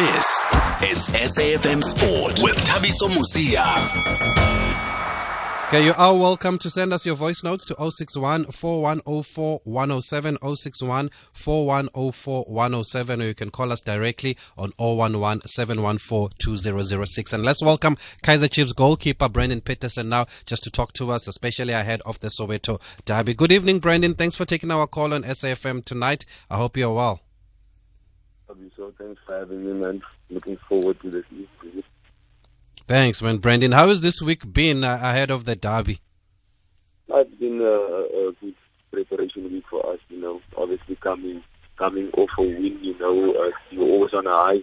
This is SAFM Sport with Thabiso Mosia. Okay, you are welcome to send us your voice notes to 061 4104 107 061 4104 107 or you can call us directly on 011 714 2006. And let's welcome Kaizer Chiefs goalkeeper Brendan Petersen now just to talk to us, especially ahead of the Soweto derby. Good evening, Brendan. Thanks for taking our call on SAFM tonight. I hope you're well. So thanks for having me, man. Looking forward to this evening. Thanks, man. Brendan, how has this week been uh, ahead of the derby? It's been a, a good preparation week for us, you know. Obviously, coming coming off a win, you know, uh, you're always on a high.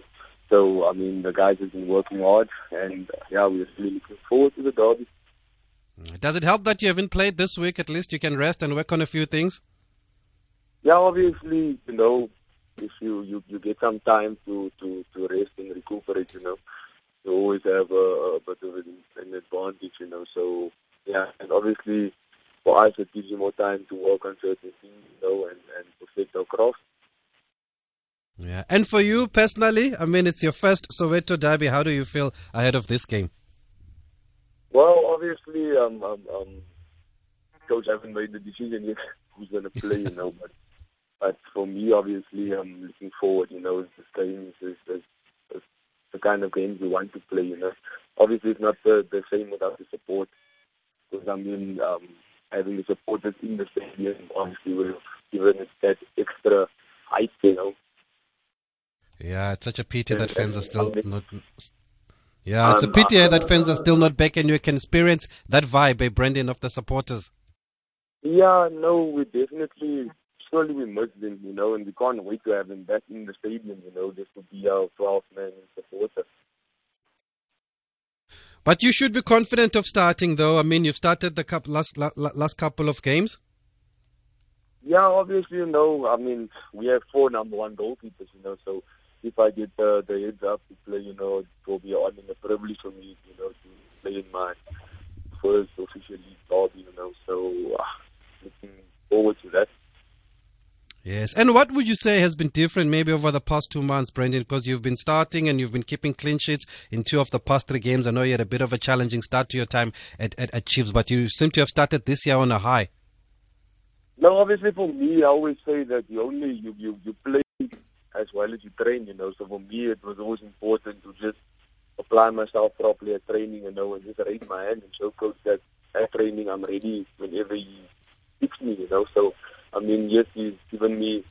So, I mean, the guys have been working hard, and yeah, we're really looking forward to the derby. Does it help that you haven't played this week? At least you can rest and work on a few things. Yeah, obviously, you know, if you, you, you get some time to, to, to rest and recuperate, you know, you always have a, a bit of an, an advantage, you know. So, yeah, and obviously for us, it gives you more time to work on certain things, you know, and, and perfect our craft. Yeah. And for you personally, I mean, it's your first Soweto derby. How do you feel ahead of this game? Well, obviously, um, um, um, coach haven't made the decision yet who's going to play, you know, but but for me, obviously, I'm looking forward. You know, this game is, is, is the kind of games we want to play. You know, obviously, it's not the, the same without the support. Because I mean, um, having the supporters in the stadium obviously will give it that extra height. You know. Yeah, it's such a pity that fans are still not. Yeah, it's a pity that fans are still not back, and you can experience that vibe, eh, Brendan, of the supporters. Yeah, no, we definitely surely we miss them, you know, and we can't wait to have them back in the stadium, you know, just to be our 12 man supporter. But you should be confident of starting, though. I mean, you've started the couple, last last couple of games. Yeah, obviously, you know. I mean, we have four number one goalkeepers, you know. So if I get the, the heads up to play, you know, it will be on and a privilege for me, you know, to play in my first official league derby, you know. So uh, looking forward to that. Yes. And what would you say has been different maybe over the past two months, Brendan? Because you've been starting and you've been keeping clean sheets in two of the past three games. I know you had a bit of a challenging start to your time at, at, at Chiefs, but you seem to have started this year on a high. No, obviously for me, I always say that you only you, you, you play as well as you train, you know. So for me, it was always important to just apply myself properly at training, you know, and just raise my hand and show coach that at training I'm ready whenever he picks me, you know. So I mean, yes, he's given me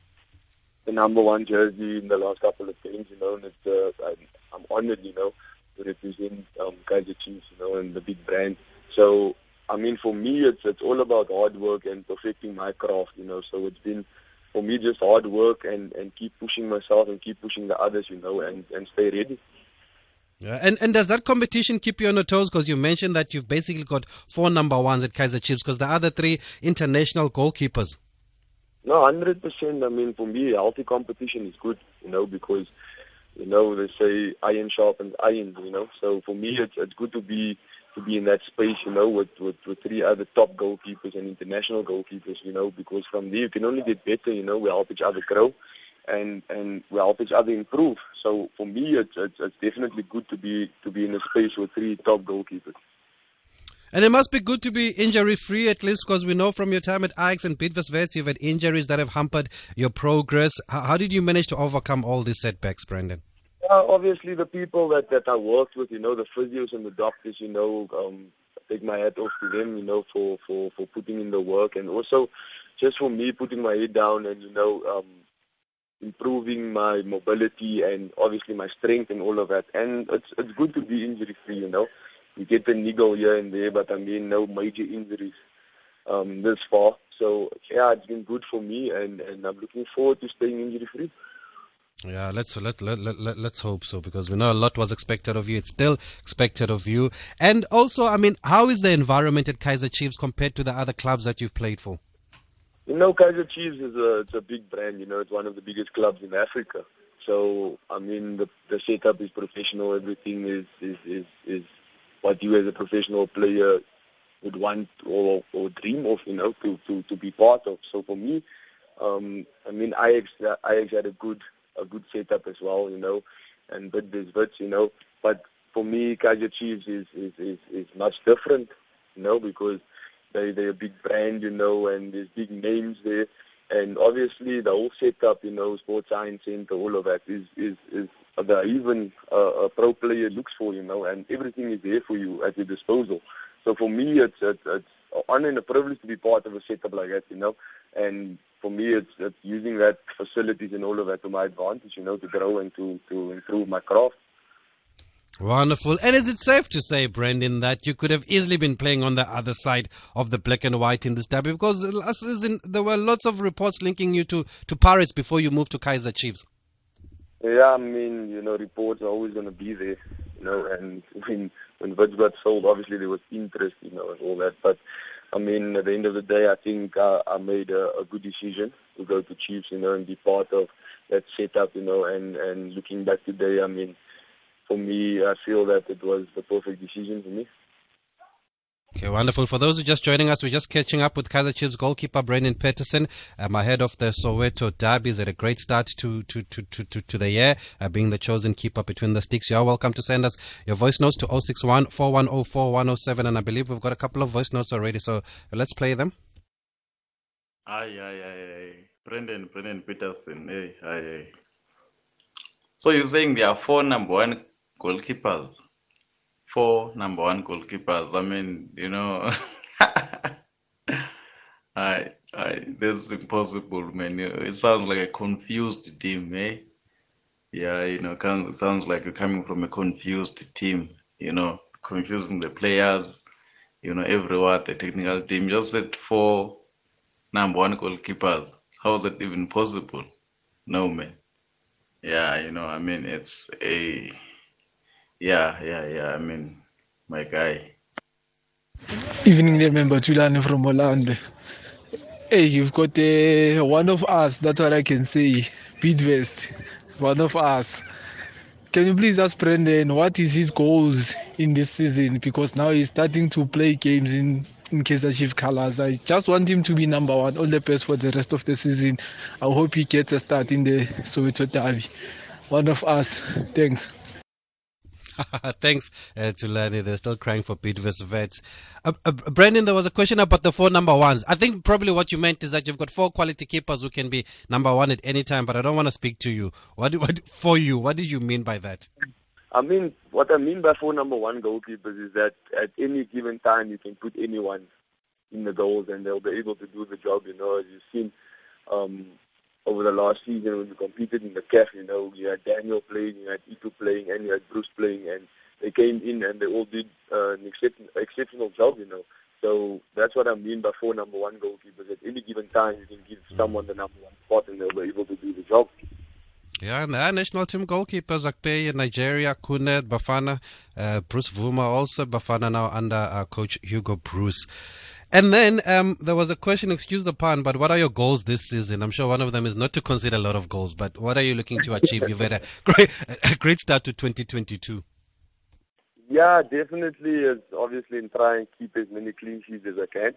the number one jersey in the last couple of games, you know, and it's, uh, I'm, I'm honored, you know, to represent um, Kaizer Chiefs, you know, and the big brand. So, I mean, for me, it's it's all about hard work and perfecting my craft, you know. So it's been for me just hard work and and keep pushing myself and keep pushing the others, you know, and and stay ready. Yeah. And and does that competition keep you on your toes? Because you mentioned that you've basically got four number ones at Kaizer Chiefs, because the other three international goalkeepers. No, hundred percent. I mean, for me, healthy competition is good. You know, because you know they say iron sharpens iron. You know, so for me, it's it's good to be to be in that space. You know, with with, with three other top goalkeepers and international goalkeepers. You know, because from there you can only get better. You know, we help each other grow, and and we help each other improve. So for me, it's it's, it's definitely good to be to be in a space with three top goalkeepers. And it must be good to be injury free at least because we know from your time at Ajax and Bidvest you've had injuries that have hampered your progress. How, how did you manage to overcome all these setbacks, Brendan? Uh, obviously, the people that, that I worked with, you know, the physios and the doctors, you know, um, take my hat off to them, you know, for, for, for putting in the work and also just for me putting my head down and, you know, um, improving my mobility and obviously my strength and all of that. And it's, it's good to be injury free, you know we get a niggle here and there, but I mean no major injuries um, this far. So yeah, it's been good for me, and, and I'm looking forward to staying injury free. Yeah, let's let, let, let, let's hope so because we know a lot was expected of you. It's still expected of you. And also, I mean, how is the environment at Kaizer Chiefs compared to the other clubs that you've played for? You know, Kaizer Chiefs is a it's a big brand. You know, it's one of the biggest clubs in Africa. So I mean, the the setup is professional. Everything is is is, is what you as a professional player would want or, or dream of, you know, to, to, to be part of. So for me, um, I mean, Ajax, Ajax had a good a good setup as well, you know. and Bidvest Wits, you know. But for me, Kaizer Chiefs is, is, is, is much different, you know, because they, they're a big brand, you know, and there's big names there. And obviously the whole setup, you know, Sports Science Center, all of that is, is, is the even a, a pro player looks for, you know, and everything is there for you at your disposal. So for me, it's, it's, it's an honor and a privilege to be part of a setup like that, you know. And for me, it's, it's using that facilities and all of that to my advantage, you know, to grow and to, to improve my craft. Wonderful. And is it safe to say, Brendan, that you could have easily been playing on the other side of the black and white in this derby? Because last season there were lots of reports linking you to, to Pirates before you moved to Kaizer Chiefs. Yeah, I mean, you know, reports are always going to be there, you know, and when when Wits got sold, obviously there was interest, you know, and all that. But I mean, at the end of the day, I think uh, I made a, a good decision to go to Chiefs, you know, and be part of that setup, you know, and and looking back today, I mean, for me, I feel that it was the perfect decision for me. Okay, wonderful. For those who are just joining us, we're just catching up with Kaizer Chiefs goalkeeper Brendan Petersen, um, ahead of the Soweto derbies at a great start to to to to, to, to the year, uh, being the chosen keeper between the sticks. You are welcome to send us your voice notes to 061 4104 and I believe we've got a couple of voice notes already, so let's play them. Aye, aye, aye, aye. Brendan, Brendan Petersen, hey, aye, aye. So you're saying there are four number one goalkeepers? four number one goalkeepers. I mean, you know, I, I, that's impossible, man. It sounds like a confused team, eh? Yeah, you know, sounds like you're coming from a confused team, you know, confusing the players, you know, everywhere, the technical team. Just said four number one goalkeepers. How is that even possible? No, man. Yeah, you know, I mean, it's a yeah, yeah, yeah. I mean, my guy. Evening there, member Tulane from Holland. Hey, you've got uh, one of us. That's what I can say. Bidvest, one of us. Can you please ask Brendan what is his goals in this season? Because now he's starting to play games in in Kaizer Chief colors. I just want him to be number one. All the best for the rest of the season. I hope he gets a start in the Soweto Derby. One of us. Thanks. Thanks uh, to Lenny. They're still crying for Bidvest Wits. Uh, uh, Brendan, there was a question about the four number ones. I think probably what you meant is that you've got four quality keepers who can be number one at any time, but I don't want to speak to you. What, what For you, what did you mean by that? I mean, what I mean by four number one goalkeepers is that at any given time you can put anyone in the goals and they'll be able to do the job, you know, as you've seen um, over the last season when we competed in the CAF, you know, you had Daniel playing, you had Itu playing, and you had Bruce playing, and they came in and they all did uh, an exceptional job, you know. So that's what I mean by four number one goalkeepers. At any given time, you can give someone the number one spot, and they'll be able to do the job. Yeah, and our national team goalkeepers, Akpeyi in Nigeria, Khune, Bafana, uh, Bruce Bvuma also, Bafana now under uh, coach Hugo Broos. And then um, there was a question, excuse the pun, but what are your goals this season? I'm sure one of them is not to concede a lot of goals, but what are you looking to achieve? You've had a great, a great start to 2022. Yeah, definitely. It's obviously in trying to keep as many clean sheets as I can.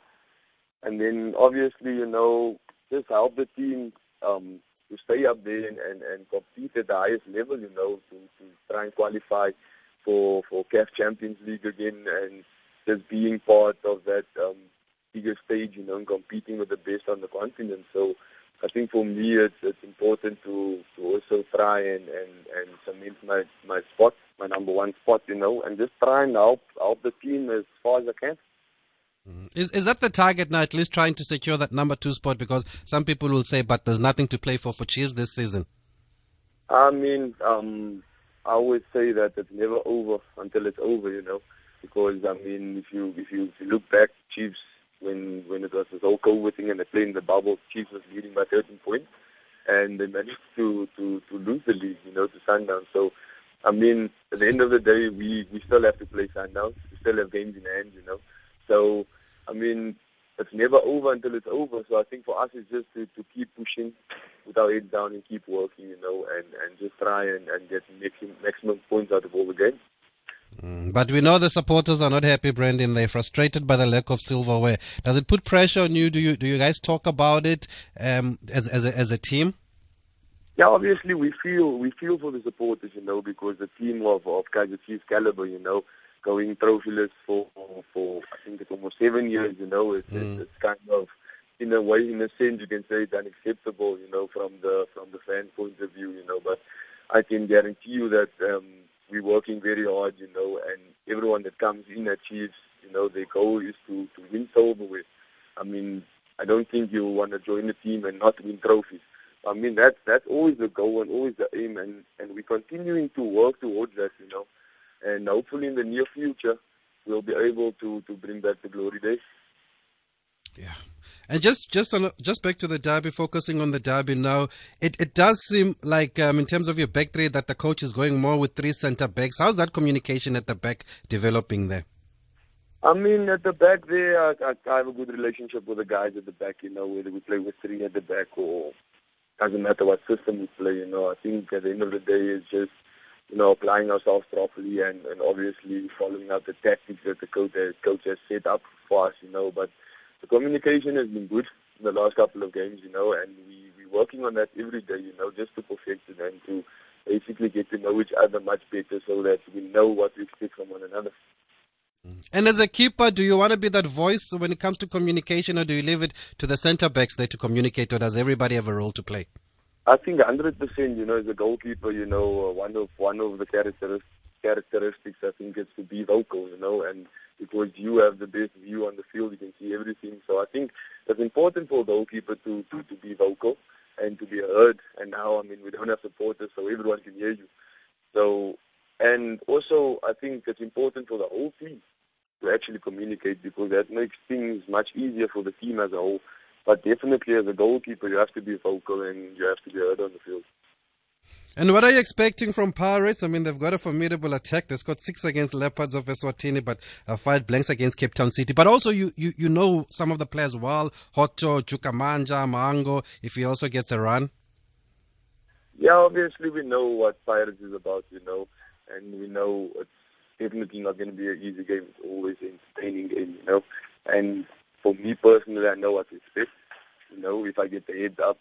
And then obviously, you know, just help the team um, to stay up there and, and, and compete at the highest level, you know, to, to try and qualify for, for CAF Champions League again and just being part of that um, bigger stage, you know, and competing with the best on the continent. So I think for me, it's it's important to to also try and and and cement my my spot, my number one spot, you know, and just try and help help the team as far as I can. Mm-hmm. Is is that the target now? At least trying to secure that number two spot because some people will say, but there's nothing to play for for Chiefs this season. I mean, um, I always say that it's never over until it's over, you know, because I mean, if you if you if you look back, Chiefs when when it was this whole COVID thing and they played in the bubble, Chiefs was leading by 13 points, and they managed to to to lose the league, you know, to Sundowns. So, I mean, at the end of the day, we we still have to play Sundowns. We still have games in hand, you know. So, I mean, it's never over until it's over. So I think for us, it's just to, to keep pushing with our heads down and keep working, you know, and, and just try and, and get maximum, maximum points out of all the games. Mm, but we know the supporters are not happy, Brendan. They're frustrated by the lack of silverware. Does it put pressure on you? Do you do you guys talk about it um, as as a, as a team? yeah, obviously we feel we feel for the supporters, you know, because the team of of Kaizer Chiefs caliber, you know, going trophyless for for I think it's almost seven years, you know, it's, mm. it's, it's kind of in a way, in a sense, you can say it's unacceptable, you know, from the from the fan point of view, you know. But I can guarantee you that um, we're working very hard, you know, and everyone that comes in achieves, you know, their goal is to to win silverware. I mean, I don't think you want to join a team and not win trophies. I mean, that's that's always the goal and always the aim, and and we're continuing to work towards that, you know, and hopefully in the near future we'll be able to to bring back the glory days. Yeah. And just just on just back to the derby, focusing on the derby now, it, it does seem like um, in terms of your back three that the coach is going more with three centre backs. How's that communication at the back developing there? I mean, at the back there, I, I, have a good relationship with the guys at the back. You know, whether we play with three at the back or doesn't matter what system we play. You know, I think at the end of the day, it's just you know applying ourselves properly and, and obviously following out the tactics that the coach has, coach has set up for us. You know, but the communication has been good in the last couple of games. You know, and we we're working on that every day. You know, just to perfect it and to basically get to know each other much better so that we know what to expect from one another. And as a keeper, do you want to be that voice when it comes to communication, or do you leave it to the centre backs there to communicate, or does everybody have a role to play? I think 100%. You know, as a goalkeeper, you know, uh, one of one of the characteristics characteristics I think is to be vocal. You know, and because you have the best view on the field, you can see everything. So I think it's important for a goalkeeper to to, to be vocal and to be heard. And now, I mean, we don't have supporters, so everyone can hear you. So and also, I think it's important for the whole team to actually communicate because that makes things much easier for the team as a whole. But definitely, as a goalkeeper, you have to be vocal and you have to be heard on the field. And what are you expecting from Pirates? I mean, they've got a formidable attack. They scored six against Leopards of Eswatini, but uh, five blanks against Cape Town City. But also, you, you, you know some of the players well. Hotto, Dzvukamanja, Mhango, if he also gets a run. Yeah, obviously, we know what Pirates is about, you know and we know it's definitely not going to be an easy game. It's always an entertaining game, you know. And for me personally, I know what to expect. You know, if I get the heads up,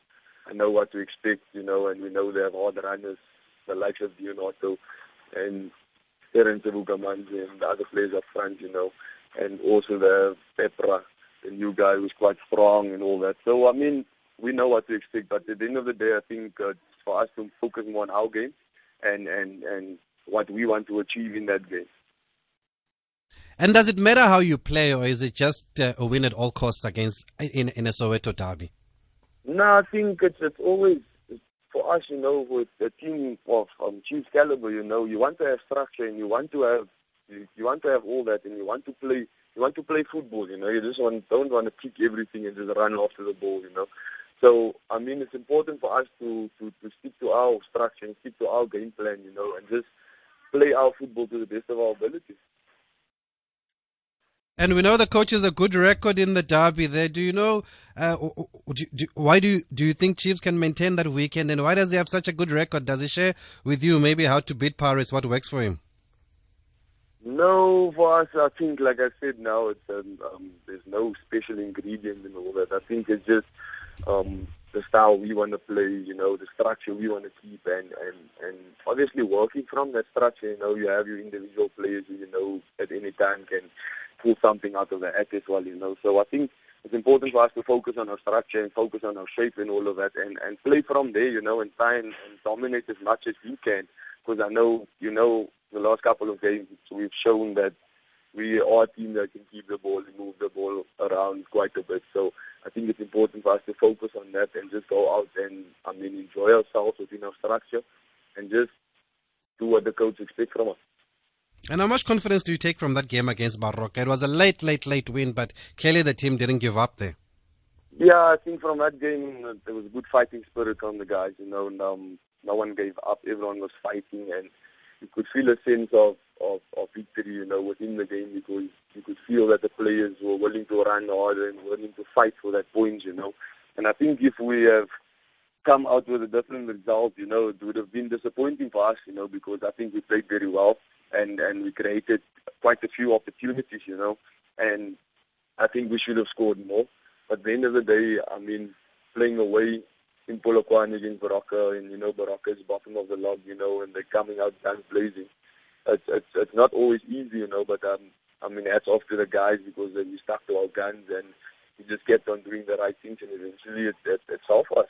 I know what to expect, you know, and we know they have hard runners, the likes of Deon Hotto and Terrence Dzvukamanja and the other players up front, you know, and also the Peprah, the new guy who's quite strong and all that. So, I mean, we know what to expect, but at the end of the day, I think uh, for us to focus more on our game and, and, and what we want to achieve in that game. And does it matter how you play, or is it just uh, a win at all costs against in in a Soweto derby? No, I think it's it's always for us, you know, with a team of um, Chiefs caliber, you know, you want to have structure and you want to have you, you want to have all that, and you want to play you want to play football. You know, you just want don't want to kick everything and just run after the ball. You know, so I mean, it's important for us to to to stick to our structure and stick to our game plan. You know, and just play our football to the best of our ability. And we know the coach has a good record in the derby. There, do you know uh, do, do, why do you, do you think Chiefs can maintain that weekend? And why does he have such a good record? Does he share with you maybe how to beat Paris? What works for him? No, for us, I think, like I said, now it's um, um, there's no special ingredient in all that. I think it's just um, the style we want to play, you know, the structure we want to keep, and, and, and obviously working from that structure, you know, you have your individual players who, you know, at any time can pull something out of the act as well, you know. So I think it's important for us to focus on our structure and focus on our shape and all of that and, and play from there, you know, and try and, and dominate as much as we can. Because I know, you know, the last couple of games we've shown that we are a team that can keep the ball and move the ball around quite a bit. So I think it's important for us to focus on that and just go out and I mean enjoy ourselves within our structure and just do what the coach expects from us. And how much confidence do you take from that game against Baroka? It was a late, late, late win, but clearly the team didn't give up there. Yeah, I think from that game there was a good fighting spirit from the guys. You know, and, um, no one gave up. Everyone was fighting, and you could feel a sense of of, of victory, you know, within the game because you could feel that the players were willing to run harder and willing to fight for that point, you know. And I think if we have come out with a different result, you know, it would have been disappointing for us, you know, because I think we played very well and, and we created quite a few opportunities, you know, and I think we should have scored more. But at the end of the day, I mean, playing away in Polokwane against Baroka, and you know Baroka is bottom of the log, you know, and they're coming out guns blazing. It's it's it's not always easy, you know, but um, I mean, hats off to the guys because we stuck to our guns and we just kept on doing the right things, and eventually it it, it solved us.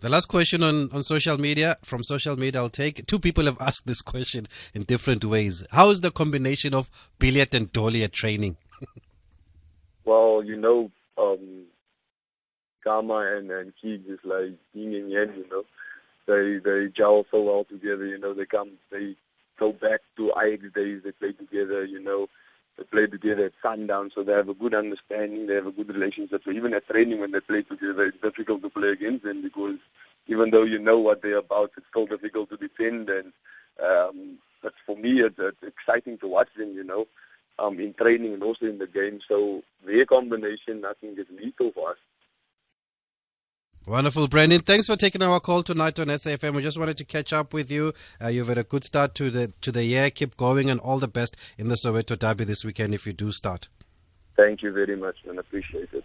The last question on, on social media, from social media, I'll take. Two people have asked this question in different ways. How is the combination of Billiat and Dolly at training? well, you know, um, Khama and, and Keegs is like yin and yang, you know. They they gel so well together, you know. They come, they go back to Ajax days, they play together, you know. They play together at sundown, so they have a good understanding. They have a good relationship. So even at training, when they play together, it's difficult to play against them because even though you know what they're about, it's still difficult to defend. And um, but for me, it's, it's exciting to watch them. You know, um, in training and also in the game. So their combination, I think, is lethal for us. Wonderful, Brendan. Thanks for taking our call tonight on SAFM. We just wanted to catch up with you. Uh, you've had a good start to the to the year. Keep going, and all the best in the Soweto Derby this weekend if you do start. Thank you very much, and Appreciate it.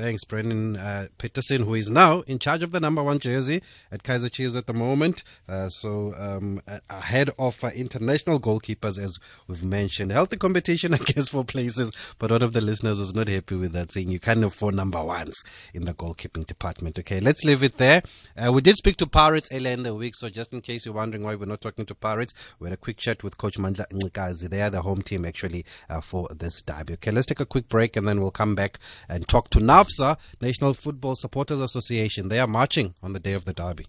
Thanks, Brendan uh, Petersen, who is now in charge of the number one jersey at Kaizer Chiefs at the moment. Uh, so um, ahead of uh, international goalkeepers, as we've mentioned. Healthy competition, I guess, for places. But one of the listeners was not happy with that, saying you can't afford number ones in the goalkeeping department. Okay, let's leave it there. Uh, we did speak to Pirates earlier in the week, so just in case you're wondering why we're not talking to Pirates, we had a quick chat with Coach Mandla Ncikazi. They are the home team actually uh, for this derby. Okay, let's take a quick break and then we'll come back and talk to NAFSA, National Football Supporters Association. They are marching on the day of the derby.